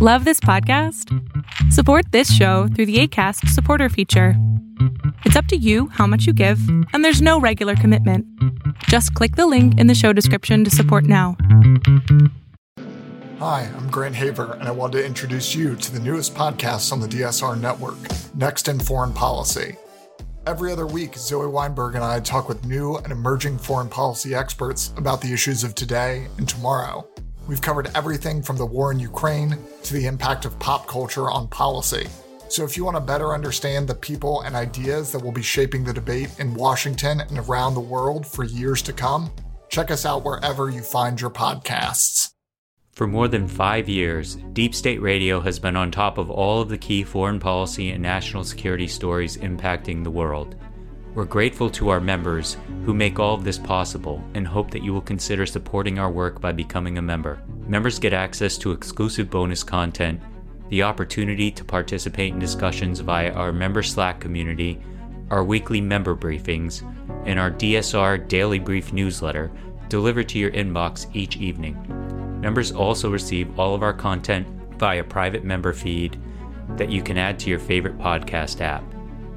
Love this podcast? Support this show through the ACAST supporter feature. It's up to you how much you give, and there's no regular commitment. Just click the link in the show description to support now. Hi, I'm Grant Haver, and I want to introduce you to the newest podcast on the DSR network, Next in Foreign Policy. Every other week, Zoe Weinberg and I talk with new and emerging foreign policy experts about the issues of today and tomorrow. We've covered everything from the war in Ukraine to the impact of pop culture on policy. So, if you want to better understand the people and ideas that will be shaping the debate in Washington and around the world for years to come, check us out wherever you find your podcasts. For more than five years, Deep State Radio has been on top of all of the key foreign policy and national security stories impacting the world. We're grateful to our members who make all of this possible and hope that you will consider supporting our work by becoming a member. Members get access to exclusive bonus content, the opportunity to participate in discussions via our member Slack community, our weekly member briefings, and our DSR Daily Brief newsletter delivered to your inbox each evening. Members also receive all of our content via private member feed that you can add to your favorite podcast app.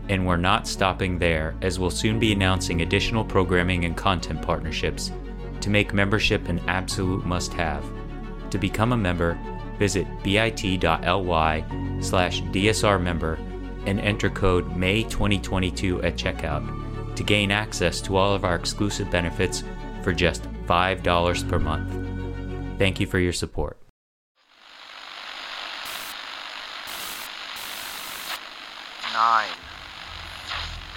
And we're not stopping there, as we'll soon be announcing additional programming and content partnerships to make membership an absolute must have. To become a member, visit bit.ly slash DSR member and enter code May2022 at checkout to gain access to all of our exclusive benefits for just $5 per month. Thank you for your support. Nine.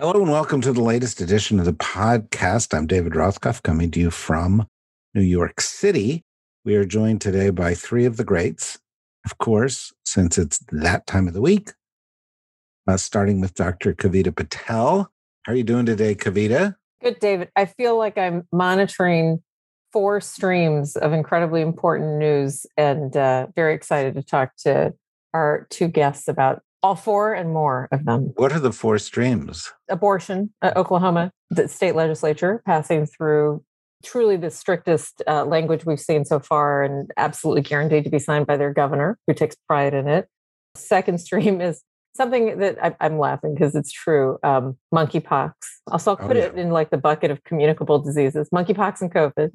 Hello and welcome to the latest edition of the podcast. I'm David Rothkopf coming to you from New York City. We are joined today by three of the greats, of course, since it's that time of the week. Uh, starting with Dr. Kavita Patel. How are you doing today, Kavita? Good, David. I feel like I'm monitoring four streams of incredibly important news and uh, very excited to talk to our two guests about all four and more of them. What are the four streams? Abortion, uh, Oklahoma, the state legislature passing through truly the strictest uh, language we've seen so far and absolutely guaranteed to be signed by their governor, who takes pride in it. Second stream is something that I, am laughing because it's true um, monkeypox. Also, I'll oh, put oh, yeah. it in like the bucket of communicable diseases monkeypox and COVID.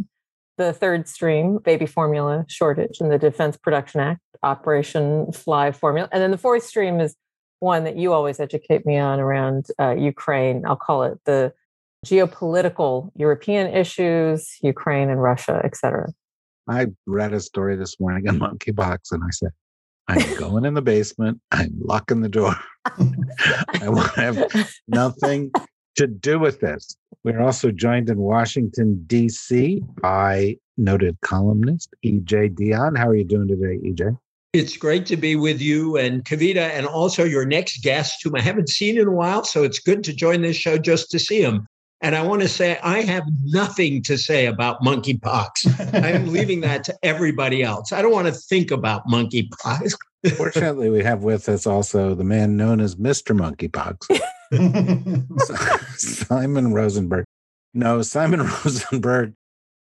The third stream, baby formula shortage and the Defense Production Act, Operation Fly formula. And then the fourth stream is one that you always educate me on around uh, Ukraine. I'll call it the geopolitical European issues, Ukraine and Russia, et cetera. I read a story this morning in monkeypox and I said, I'm going in the basement. I'm locking the door. I want to have nothing to do with this. We're also joined in Washington, D.C. by noted columnist EJ Dionne. How are you doing today, EJ? It's great to be with you and Kavita, and also your next guest, whom I haven't seen in a while. So it's good to join this show just to see him. And I want to say, I have nothing to say about monkeypox. I am leaving that to everybody else. I don't want to think about monkeypox. Fortunately, we have with us also the man known as Mr. Monkeypox, Simon Rosenberg. No, Simon Rosenberg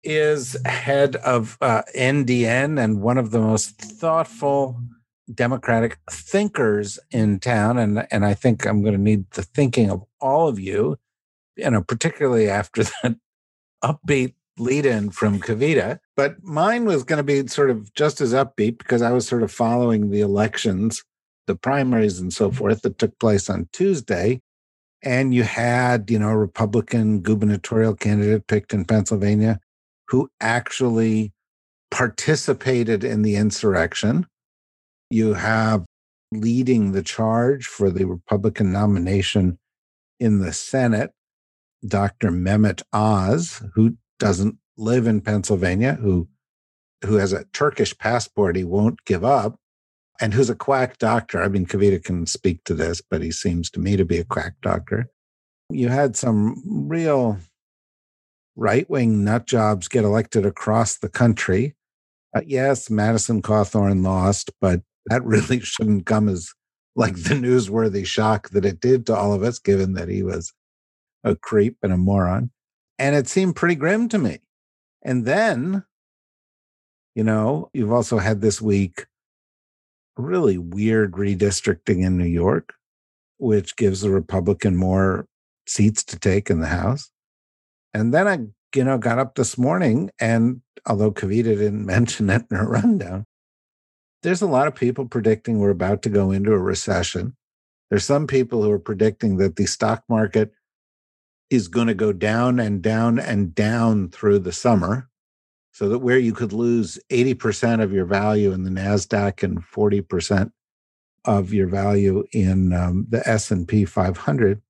is head of uh, NDN and one of the most thoughtful democratic thinkers in town. And, and I think I'm going to need the thinking of all of you, you know, particularly after that upbeat lead in from Kavita. But mine was going to be sort of just as upbeat because I was sort of following the elections, the primaries and so forth that took place on Tuesday. And you had, you know, a Republican gubernatorial candidate picked in Pennsylvania who actually participated in the insurrection. You have leading the charge for the Republican nomination in the Senate, Dr. Mehmet Oz, who doesn't live in Pennsylvania, who who has a Turkish passport he won't give up. and who's a quack doctor. I mean, Kavita can speak to this, but he seems to me to be a quack doctor. You had some real right wing nut jobs get elected across the country. Uh, yes, Madison Cawthorn lost, but that really shouldn't come as like the newsworthy shock that it did to all of us, given that he was a creep and a moron. And it seemed pretty grim to me. And then, you know, you've also had this week really weird redistricting in New York, which gives the Republican more seats to take in the House. And then I, you know, got up this morning and although Kavita didn't mention it in her rundown, there's a lot of people predicting we're about to go into a recession. There's some people who are predicting that the stock market is going to go down and down and down through the summer so that where you could lose 80% of your value in the nasdaq and 40% of your value in um, the s&p 500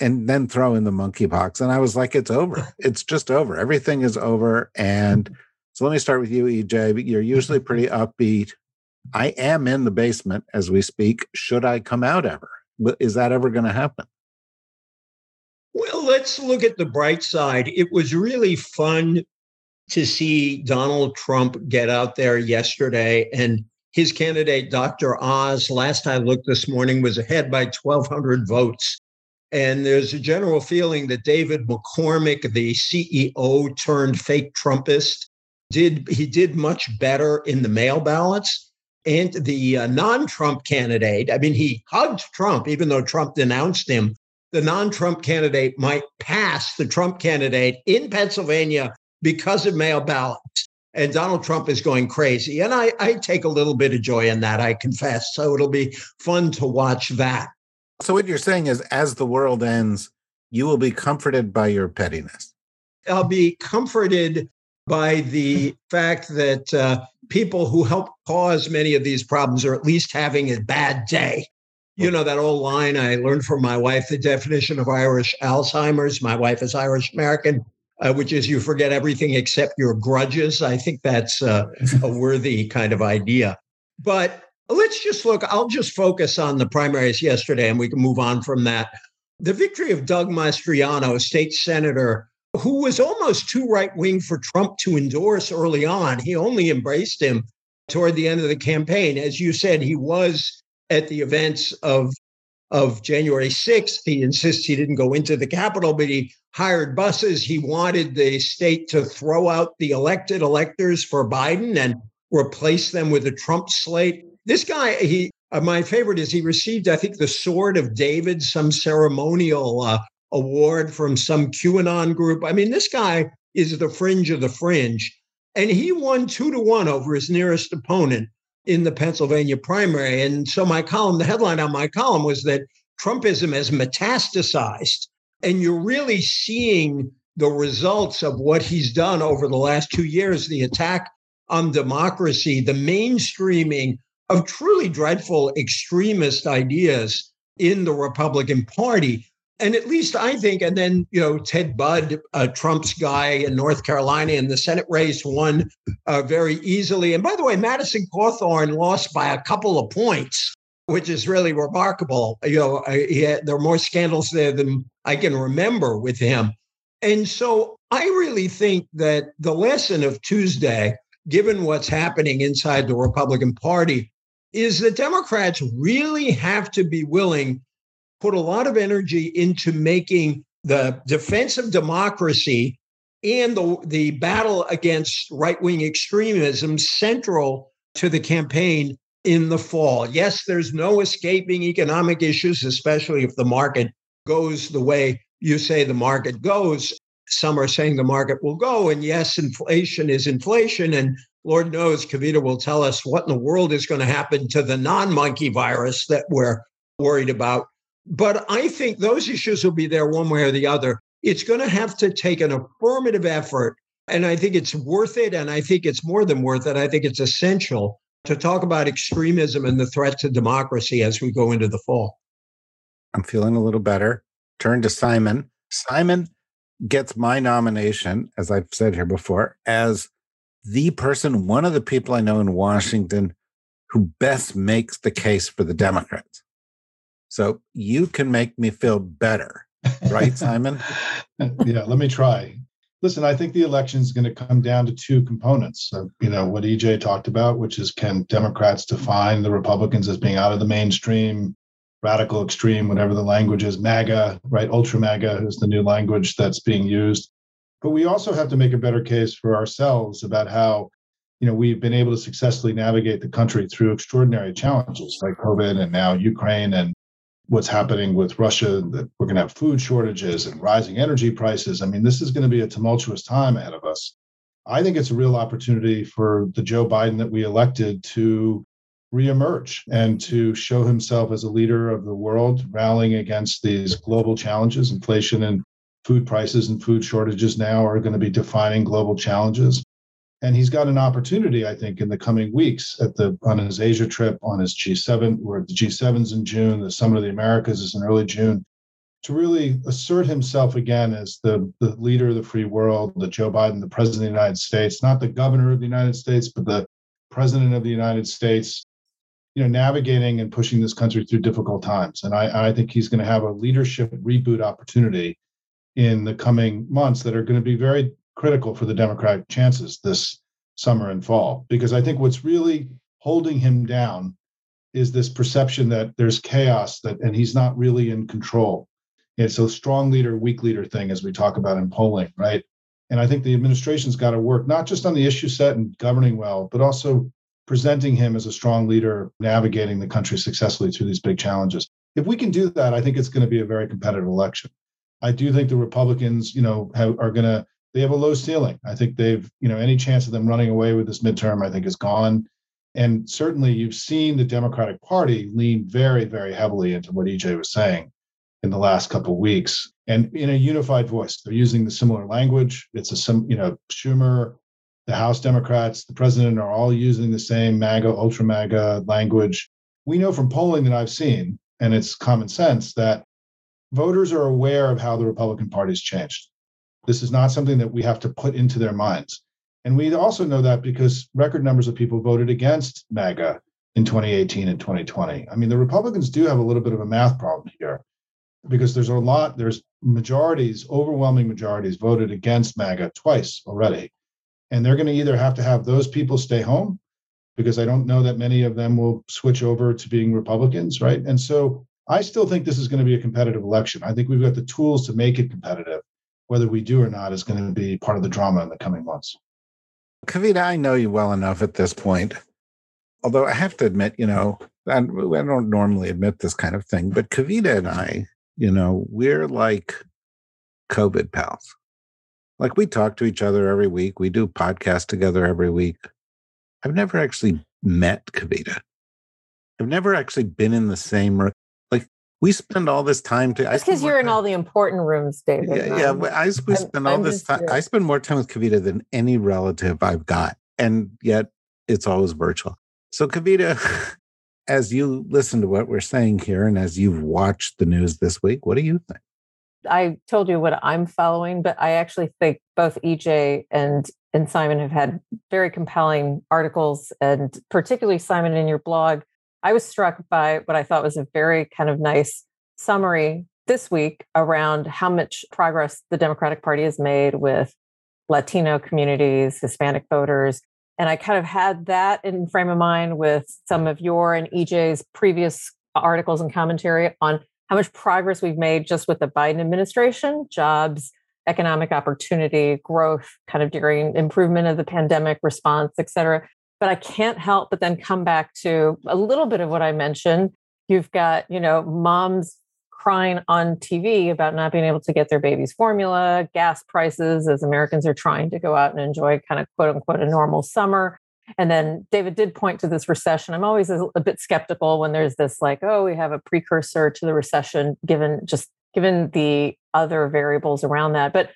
and then throw in the monkeypox and i was like it's over. It's just over. Everything is over. And so let me start with you ej you're usually pretty upbeat. I am in the basement as we speak. Should i come out ever? Is that ever going to happen well, let's look at the bright side. It was really fun to see Donald Trump get out there yesterday and his candidate, Dr. Oz, last I looked this morning, was ahead by 1,200 votes. And there's a general feeling that David McCormick, the CEO turned fake Trumpist, did he did much better in the mail ballots. And the uh, non-Trump candidate, I mean, he hugged Trump, even though Trump denounced him. The non-Trump candidate might pass the Trump candidate in Pennsylvania because of mail ballots. And Donald Trump is going crazy. And I, I take a little bit of joy in that, I confess. So it'll be fun to watch that. So what you're saying is as the world ends, you will be comforted by your pettiness. I'll be comforted by the fact that uh, people who help cause many of these problems are at least having a bad day. You know that old line I learned from my wife, the definition of Irish Alzheimer's. My wife is Irish American uh, which is you forget everything except your grudges. I think that's uh, a worthy kind of idea. But let's just look, I'll just focus on the primaries yesterday and we can move on from that. The victory of Doug Mastriano, a state senator, who was almost too right wing for Trump to endorse early on. He only embraced him toward the end of the campaign. As you said, he was at the events of of January 6th. He insists he didn't go into the Capitol, but he hired buses. He wanted the state to throw out the elected electors for Biden and replace them with a Trump slate. This guy, he uh, my favorite is he received, I think, the Sword of David, some ceremonial uh, award from some QAnon group. I mean, this guy is the fringe of the fringe. And he won two to one over his nearest opponent in the Pennsylvania primary. And so my column, the headline on my column was that Trumpism has metastasized. And you're really seeing the results of what he's done over the last two years the attack on democracy, the mainstreaming of truly dreadful extremist ideas in the Republican Party and at least I think, and then you know Ted Budd, uh, Trump's guy in North Carolina in the Senate race, won uh, very easily. And by the way, Madison Cawthorn lost by a couple of points, which is really remarkable. You know, had, there are more scandals there than I can remember with him. And so I really think that the lesson of Tuesday, given what's happening inside the Republican Party, is that Democrats really have to be willing put a lot of energy into making the defense of democracy and the, the battle against right wing extremism central to the campaign in the fall. Yes, there's no escaping economic issues, especially if the market goes the way you say the market goes. Some are saying the market will go. And yes, inflation is inflation. And Lord knows, Kavita will tell us what in the world is going to happen to the non monkey virus that we're worried about. But I think those issues will be there one way or the other. It's going to have to take an affirmative effort. And I think it's worth it. And I think it's more than worth it. I think it's essential to talk about extremism and the threat to democracy as we go into the fall. I'm feeling a little better. Turn to Simon. Simon gets my nomination, as I've said here before, as the person, one of the people I know in Washington who best makes the case for the Democrats. So you can make me feel better, right, Simon? yeah, let me try. Listen, I think the election is going to come down to two components. Of, you know, what EJ talked about, which is can Democrats define the Republicans as being out of the mainstream, radical extreme, whatever the language is, MAGA, right? Ultra MAGA is the new language that's being used. But we also have to make a better case for ourselves about how, you know, we've been able to successfully navigate the country through extraordinary challenges like COVID and now Ukraine and what's happening with Russia, that we're going to have food shortages and rising energy prices. I mean, this is going to be a tumultuous time ahead of us. I think it's a real opportunity for the Joe Biden that we elected to reemerge and to show himself as a leader of the world, rallying against these global challenges. Inflation and food prices and food shortages now are going to be defining global challenges. And he's got an opportunity, I think, in the coming weeks at the on his Asia trip, on his G7, where the G7's in June, the Summit of the Americas is in early June, to really assert himself again as the, the leader of the free world, the Joe Biden, the president of the United States, not the governor of the United States, but the president of the United States, you know, navigating and pushing this country through difficult times. And I, I think he's going to have a leadership reboot opportunity in the coming months that are going to be very critical for the Democratic chances this summer and fall. Because I think what's really holding him down is this perception that there's chaos that and he's not really in control. It's a strong leader, weak leader thing, as we talk about in polling, right? And I think the administration's got to work not just on the issue set and governing well, but also presenting him as a strong leader, navigating the country successfully through these big challenges. If we can do that, I think it's going to be a very competitive election. I do think the Republicans, you know, have, are going to they have a low ceiling. I think they've, you know, any chance of them running away with this midterm, I think, is gone. And certainly, you've seen the Democratic Party lean very, very heavily into what EJ was saying in the last couple weeks, and in a unified voice. They're using the similar language. It's a sim, you know, Schumer, the House Democrats, the president are all using the same MAGA, ultra MAGA language. We know from polling that I've seen, and it's common sense that voters are aware of how the Republican Party's changed. This is not something that we have to put into their minds. And we also know that because record numbers of people voted against MAGA in 2018 and 2020. I mean, the Republicans do have a little bit of a math problem here because there's a lot, there's majorities, overwhelming majorities voted against MAGA twice already. And they're going to either have to have those people stay home because I don't know that many of them will switch over to being Republicans, right? And so I still think this is going to be a competitive election. I think we've got the tools to make it competitive. Whether we do or not is going to be part of the drama in the coming months. Kavita, I know you well enough at this point. Although I have to admit, you know, I, don't normally admit this kind of thing, but Kavita and I, you know, we're like COVID pals. Like we talk to each other every week. We do podcasts together every week. I've never actually met Kavita. I've never actually been in the same room we spend all this time to. Because you're in all the important rooms, David. Yeah, yeah. Um, I, we spend I'm, all I'm this time. I spend more time with Kavita than any relative I've got, and yet it's always virtual. So, Kavita, as you listen to what we're saying here, and as you've watched the news this week, what do you think? I told you what I'm following, but I actually think both EJ and and Simon have had very compelling articles, and particularly Simon in your blog I was struck by what I thought was a very kind of nice summary this week around how much progress the Democratic Party has made with Latino communities, Hispanic voters. And I kind of had that in frame of mind with some of your and EJ's previous articles and commentary on how much progress we've made just with the Biden administration, jobs, economic opportunity, growth, kind of during improvement of the pandemic response, et cetera. But I can't help but then come back to a little bit of what I mentioned. You've got, you know, moms crying on TV about not being able to get their baby's formula, gas prices as Americans are trying to go out and enjoy kind of quote unquote a normal summer. And then David did point to this recession. I'm always a, a, bit skeptical when there's this like, oh, we have a precursor to the recession, given just given the other variables around that. But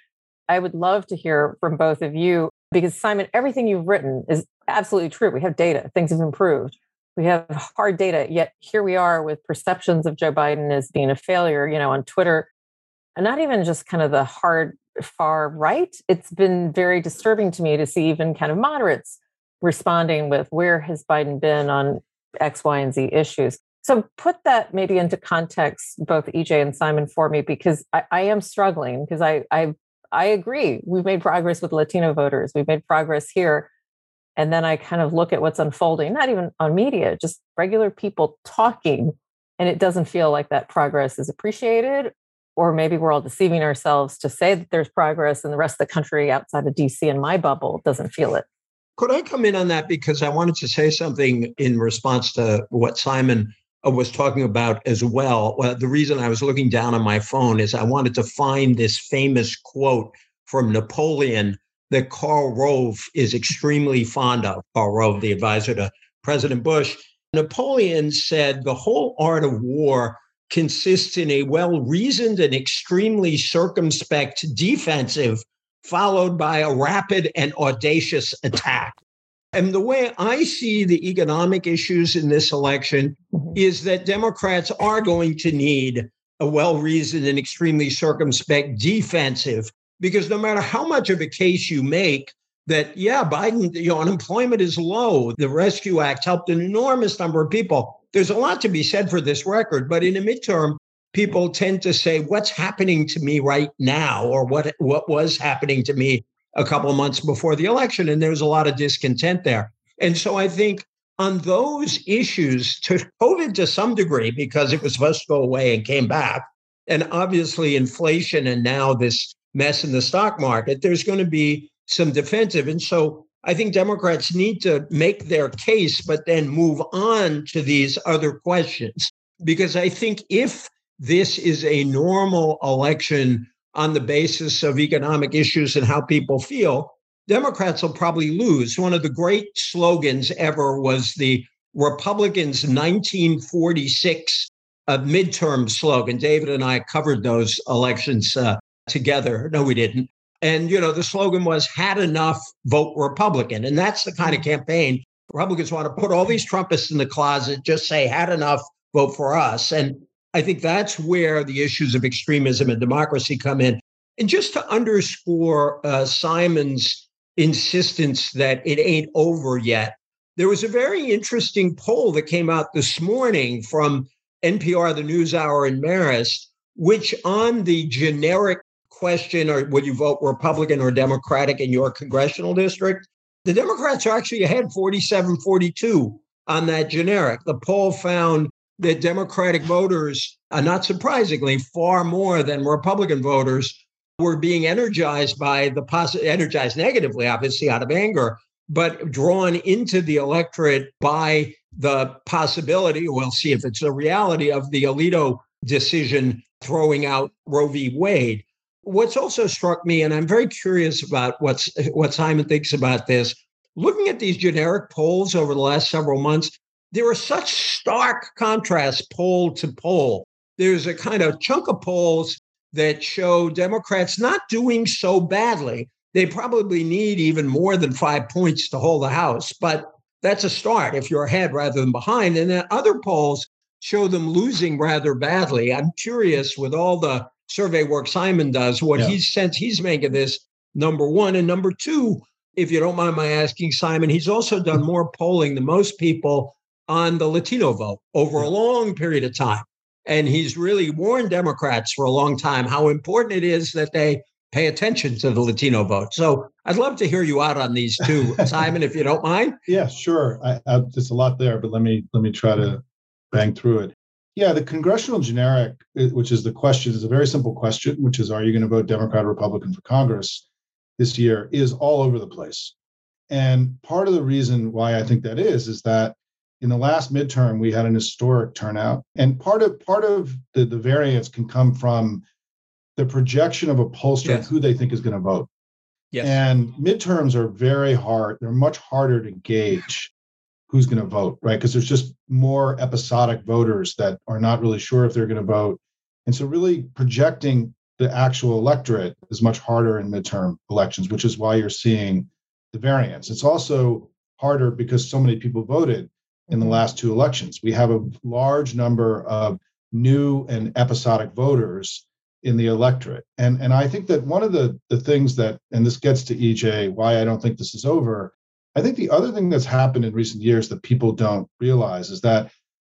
I would love to hear from both of you because Simon, everything you've written is absolutely true. We have data, things have improved. We have hard data, yet here we are with perceptions of Joe Biden as being a failure, you know, on Twitter. And not even just kind of the hard far right. It's been very disturbing to me to see even kind of moderates responding with where has Biden been on X, Y, and Z issues. So put that maybe into context, both EJ and Simon, for me, because I, I am struggling because I, I I agree. We've made progress with Latino voters. We've made progress here. And then I kind of look at what's unfolding, not even on media, just regular people talking. And it doesn't feel like that progress is appreciated. Or maybe we're all deceiving ourselves to say that there's progress and the rest of the country outside of DC and my bubble doesn't feel it. Could I come in on that? Because I wanted to say something in response to what Simon was talking about as well. well. The reason I was looking down on my phone is I wanted to find this famous quote from Napoleon that Karl Rove is extremely fond of. Karl Rove, the advisor to President Bush. Napoleon said the whole art of war consists in a well reasoned and extremely circumspect defensive, followed by a rapid and audacious attack. And the way I see the economic issues in this election mm-hmm. is that Democrats are going to need a well reasoned and extremely circumspect defensive, because no matter how much of a case you make, that yeah, Biden, you know, unemployment is low. The Rescue Act helped an enormous number of people. There's a lot to be said for this record, but in a midterm, people tend to say, what's happening to me right now, or what what was happening to me a couple of months before the election. And there was a lot of discontent there. And so I think on those issues, to COVID to some degree, because it was supposed to go away and came back, and obviously inflation and now this mess in the stock market, there's going to be some defensive. And so I think Democrats need to make their case, but then move on to these other questions. Because I think if this is a normal election on the basis of economic issues and how people feel, Democrats will probably lose. One of the great slogans ever was the Republicans' 1946 uh, midterm slogan. David and I covered those elections uh, together. No, we didn't. And, you know, the slogan was had enough, vote Republican. And that's the kind of campaign Republicans want to put all these Trumpists in the closet, just say had enough, vote for us. And I think that's where the issues of extremism and democracy come in. And just to underscore uh, Simon's insistence that it ain't over yet, there was a very interesting poll that came out this morning from NPR, the NewsHour in Marist, which on the generic question, or would you vote Republican or Democratic in your congressional district? The Democrats are actually ahead 47 42 on that generic. The poll found that Democratic voters, uh, not surprisingly, far more than Republican voters, were being energized by the positive, energized negatively, obviously out of anger, but drawn into the electorate by the possibility, we'll see if it's a reality, of the Alito decision throwing out Roe v. Wade. What's also struck me, and I'm very curious about what's what Simon thinks about this, looking at these generic polls over the last several months, there are such stark contrasts poll to poll. There's a kind of chunk of polls that show Democrats not doing so badly. They probably need even more than five points to hold the House, but that's a start if you're ahead rather than behind. And then other polls show them losing rather badly. I'm curious with all the survey work Simon does, what yeah. he's since he's making this number one. And number two, if you don't mind my asking, Simon, he's also done mm-hmm. more polling than most people on the Latino vote over a long period of time. And he's really warned Democrats for a long time how important it is that they pay attention to the Latino vote. So I'd love to hear you out on these two, Simon, if you don't mind. Yeah, sure. I, I, there's a lot there, but let me let me try to bang through it. Yeah, the congressional generic, uh, which is the question, is a very simple question, which is, are you going to vote Democrat or Republican for Congress this year? Is all over the place. And part of the reason why I think that is is that in the last midterm we had an historic turnout. And part of part of the, the variance can come from the projection of a pollster yes. who they think is going to vote. Yes. and midterms are very hard they're much harder to gauge who's going to vote right? Because there's just more episodic voters that are not really sure if they're going to vote. And so really projecting the actual electorate is much harder in midterm elections which is why you're seeing the variance. It's also harder because so many people voted in the mm-hmm. last two elections. We have a large number of new and episodic voters in the electorate. And, and I think that one of the, the things that, and this gets to EJ, why I don't think this is over, I think the other thing that's happened in recent years that people don't realize is that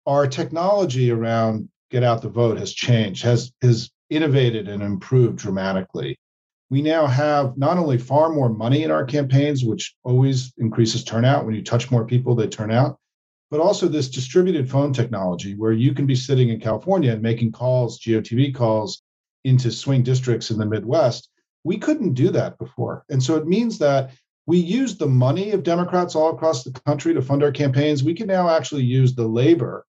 our technology around get out the vote has changed, has has innovated and improved dramatically. We now have not only far more money in our campaigns, which always increases turnout. When you touch more people, they turn out, but also this distributed phone technology where you can be sitting in California and making calls, GOTV calls into swing districts in the Midwest. We couldn't do that before. And so it means that we use the money of Democrats all across the country to fund our campaigns. We can now actually use the labor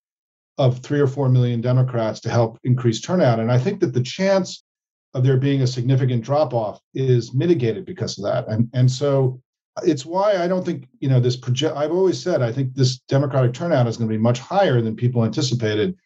of three or four million Democrats to help increase turnout. And I think that the chance of there being a significant drop off is mitigated because of that. And, and so it's why I don't think, you know, this project, I've always said, I think this Democratic turnout is going to be much higher than people anticipated.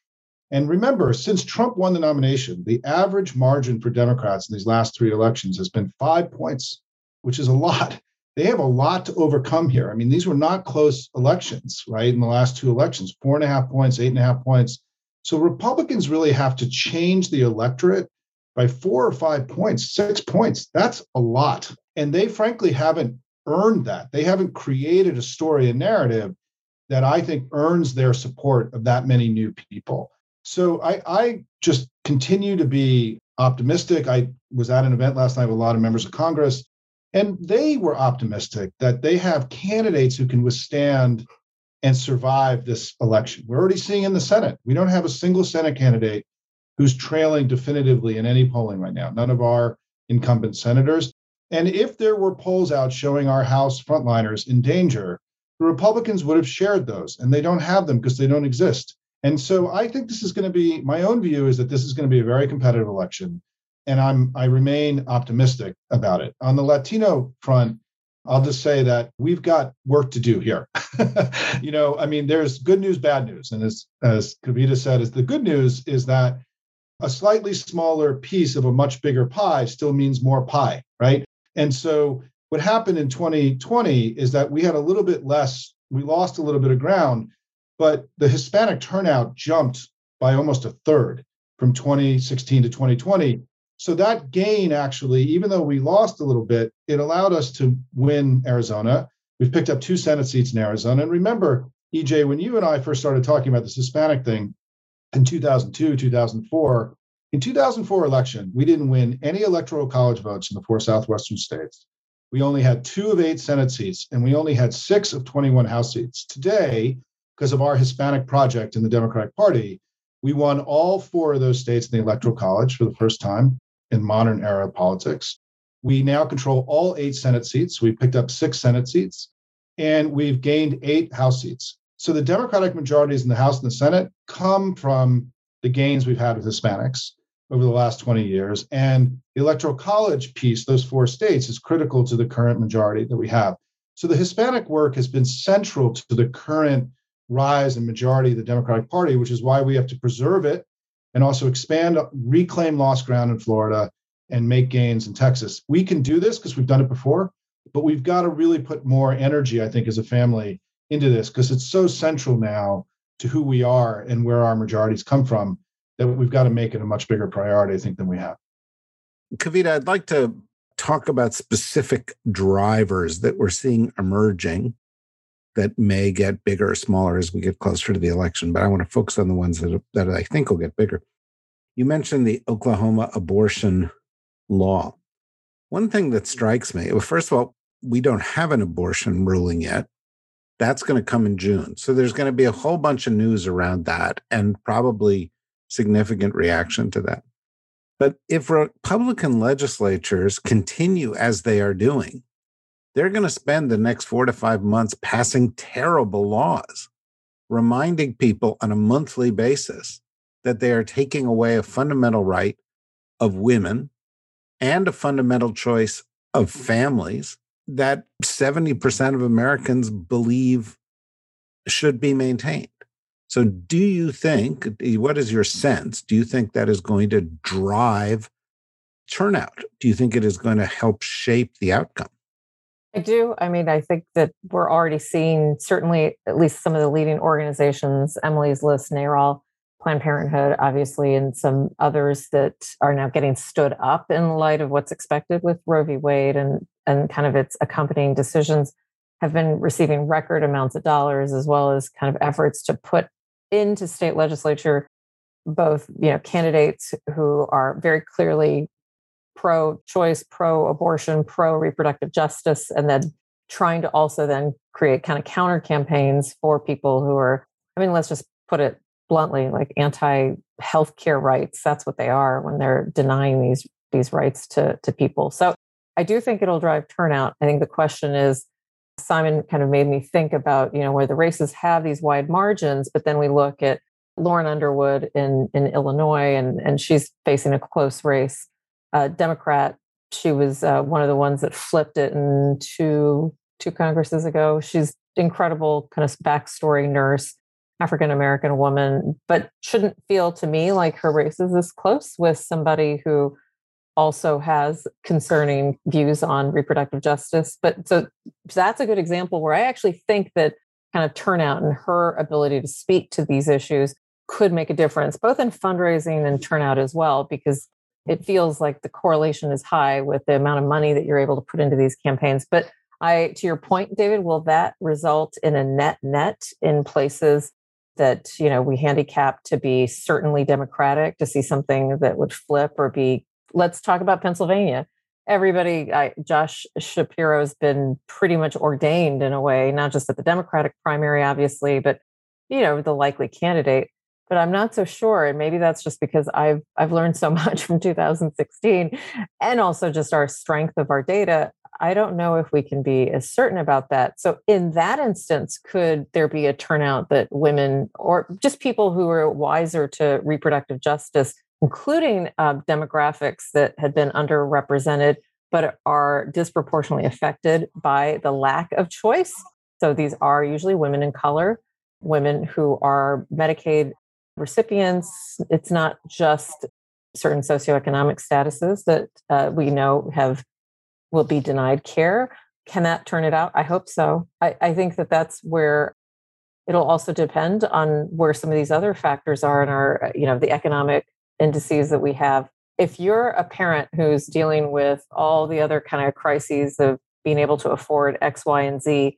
And remember, since Trump won the nomination, the average margin for Democrats in these last three elections has been five points, which is a lot. They have a lot to overcome here. I mean, these were not close elections, right? In the last two elections, four and a half points, eight and a half points. So Republicans really have to change the electorate by four or five points, six points. That's a lot. And they frankly haven't earned that. They haven't created a story and narrative that I think earns their support of that many new people. So I, I just continue to be optimistic. I was at an event last night with a lot of members of Congress, and they were optimistic that they have candidates who can withstand and survive this election. We're already seeing in the Senate, we don't have a single Senate candidate who's trailing definitively in any polling right now. None of our incumbent senators. And if there were polls out showing our House frontliners in danger, the Republicans would have shared those, and they don't have them because they don't exist. And so I think this is going to be my own view is that this is going to be a very competitive election, and I'm I remain optimistic about it. On the Latino front, I'll just say that we've got work to do here. you know, I mean, there's good news, bad news, and as as Kavita said, is the good news is that a slightly smaller piece of a much bigger pie still means more pie, right? And so what happened in 2020 is that we had a little bit less, we lost a little bit of ground, but the Hispanic turnout jumped by almost a third from 2016 to 2020. So that gain actually, even though we lost a little bit, it allowed us to win Arizona. We've picked up two Senate seats in Arizona. And remember, EJ, when you and I first started talking about this Hispanic thing in 2002, 2004, in 2004 election, we didn't win any electoral college votes in the four southwestern states. We only had two of eight Senate seats, and we only had six of 21 House seats. Today, because of our Hispanic project in the Democratic Party, we won all four of those states in the electoral college for the first time in modern era politics. We now control all eight Senate seats. We picked up six Senate seats, and we've gained eight House seats. So the Democratic majorities in the House and the Senate come from the gains we've had with Hispanics over the last 20 years. And the electoral college piece, those four states, is critical to the current majority that we have. So the Hispanic work has been central to the current rise and majority of the Democratic Party, which is why we have to preserve it and also expand, reclaim lost ground in Florida and make gains in Texas. We can do this because we've done it before, but we've got to really put more energy, I think, as a family into this because it's so central now to who we are and where our majorities come from that we've got to make it a much bigger priority, I think, than we have. Kavita, I'd like to talk about specific drivers that we're seeing emerging that may get bigger or smaller as we get closer to the election, but I want to focus on the ones that, that I think will get bigger. You mentioned the Oklahoma abortion law. One thing that strikes me, well, first of all, we don't have an abortion ruling yet. That's going to come in June. So there's going to be a whole bunch of news around that and probably significant reaction to that. But if Republican legislatures continue as they are doing, they're going to spend the next four to five months passing terrible laws, reminding people on a monthly basis that they are taking away a fundamental right of women and a fundamental choice of families that 70% of Americans believe should be maintained. So, do you think, eh, what is your sense? Do you think that is going to drive turnout? Do you think it is going to help shape the outcome? I do. I mean, I think that we're already seeing, certainly, at least some of the leading organizations, Emily's List, NARAL, Planned Parenthood, obviously, and some others that are now getting stood up in light of what's expected with Roe v. Wade and, and kind of its accompanying decisions have been receiving record amounts of dollars as well as kind of efforts to put into state legislature both you know candidates who are very clearly pro choice pro abortion pro reproductive justice and then trying to also then create kind of counter campaigns for people who are i mean let's just put it bluntly like anti healthcare rights. That's what they are when they're denying these these rights to to people. So i do think it'll drive turnout. I think the question is simon kind of made me think about you know where the races have these wide margins but then we look at lauren underwood in in illinois and and she's facing a close race. Uh, democrat she was uh, one of the ones that flipped it in two two congresses ago. She's incredible kind of backstory nurse African American woman, but shouldn't feel to me like her race is this close with somebody who also has concerning views on reproductive justice. But so that's a good example where I actually think that kind of turnout and her ability to speak to these issues could make a difference, both in fundraising and turnout as well, because it feels like the correlation is high with the amount of money that you're able to put into these campaigns. But I, to your point, David, will that result in a net net in places that you know we handicap to be certainly democratic to see something that would flip or be let's talk about pennsylvania everybody I, josh shapiro has been pretty much ordained in a way not just at the democratic primary obviously but you know the likely candidate but i'm not so sure and maybe that's just because i've i've learned so much from 2016 and also just our strength of our data I don't know if we can be as certain about that. So, in that instance, could there be a turnout that women or just people who are wiser to reproductive justice, including uh, demographics that had been underrepresented but are disproportionately affected by the lack of choice? So, these are usually women in color, women who are Medicaid recipients. It's not just certain socioeconomic statuses that uh, we know have will be denied care. Can that turn it out? I hope so. I, I think that that's where it'll also depend on where some of these other factors are in our, uh, you know, the economic indices that we have. If you're a parent who's dealing with all the other kind of crises of being able to afford X, Y, and Z,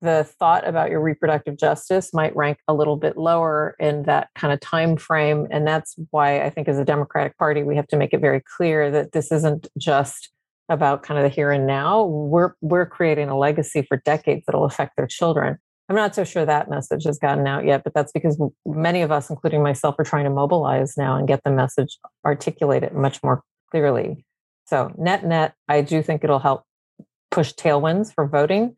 the thought about your reproductive justice might rank a little bit lower in that kind of time frame and that's why i think as a democratic party we have to make it very clear that this isn't just about kind of the here and now, we're we're creating a legacy for decades that'll affect their children. I'm not so sure that message has gotten out yet, but that's because many of us, including myself, are trying to mobilize now and get the message articulated much more clearly. So, net net, I do think it'll help push tailwinds for voting,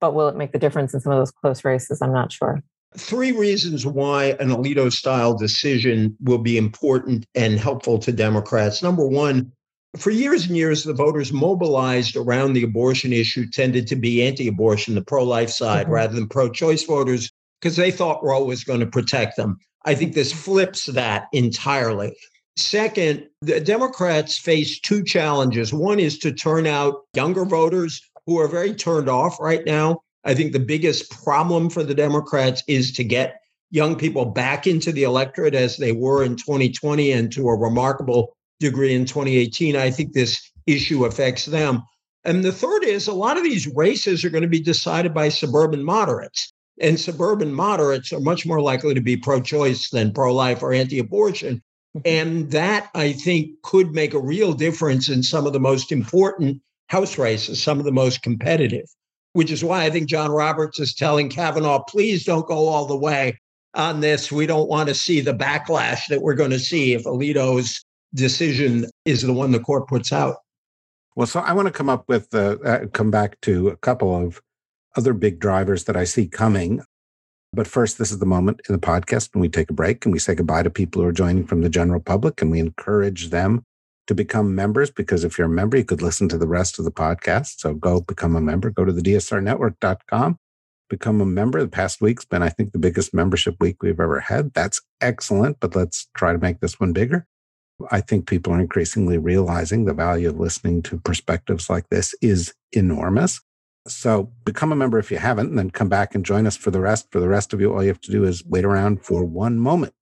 but will it make the difference in some of those close races? I'm not sure. Three reasons why an Alito style decision will be important and helpful to Democrats. Number one, for years and years, the voters mobilized around the abortion issue tended to be anti abortion, the pro life side, mm-hmm. rather than pro choice voters, because they thought Roe was going to protect them. I think this flips that entirely. Second, the Democrats face two challenges. One is to turn out younger voters who are very turned off right now. I think the biggest problem for the Democrats is to get young people back into the electorate as they were in 2020 and to a remarkable degree in 2018. I think this issue affects them. And the third is a lot of these races are going to be decided by suburban moderates. And suburban moderates are much more likely to be pro choice than pro life or anti abortion. Mm-hmm. And that, I think, could make a real difference in some of the most important House races, some of the most competitive, which is why I think John Roberts is telling Kavanaugh, please don't go all the way on this. We don't want to see the backlash that we're going to see if Alito's decision is the one the court puts out. Well, so I want to come up with, uh, come back to a couple of other big drivers that I see coming. But first, this is the moment in the podcast when we take a break and we say goodbye to people who are joining from the general public and we encourage them to become members because if you're a member, you could listen to the rest of the podcast. So go become a member. Go to the dsrnetwork.com, become a member. The past week's been, I think, the biggest membership week we've ever had. That's excellent, but let's try to make this one bigger. I think people are increasingly realizing the value of listening to perspectives like this is enormous. So become a member if you haven't, and then come back and join us for the rest. For the rest of you, all you have to do is wait around for one moment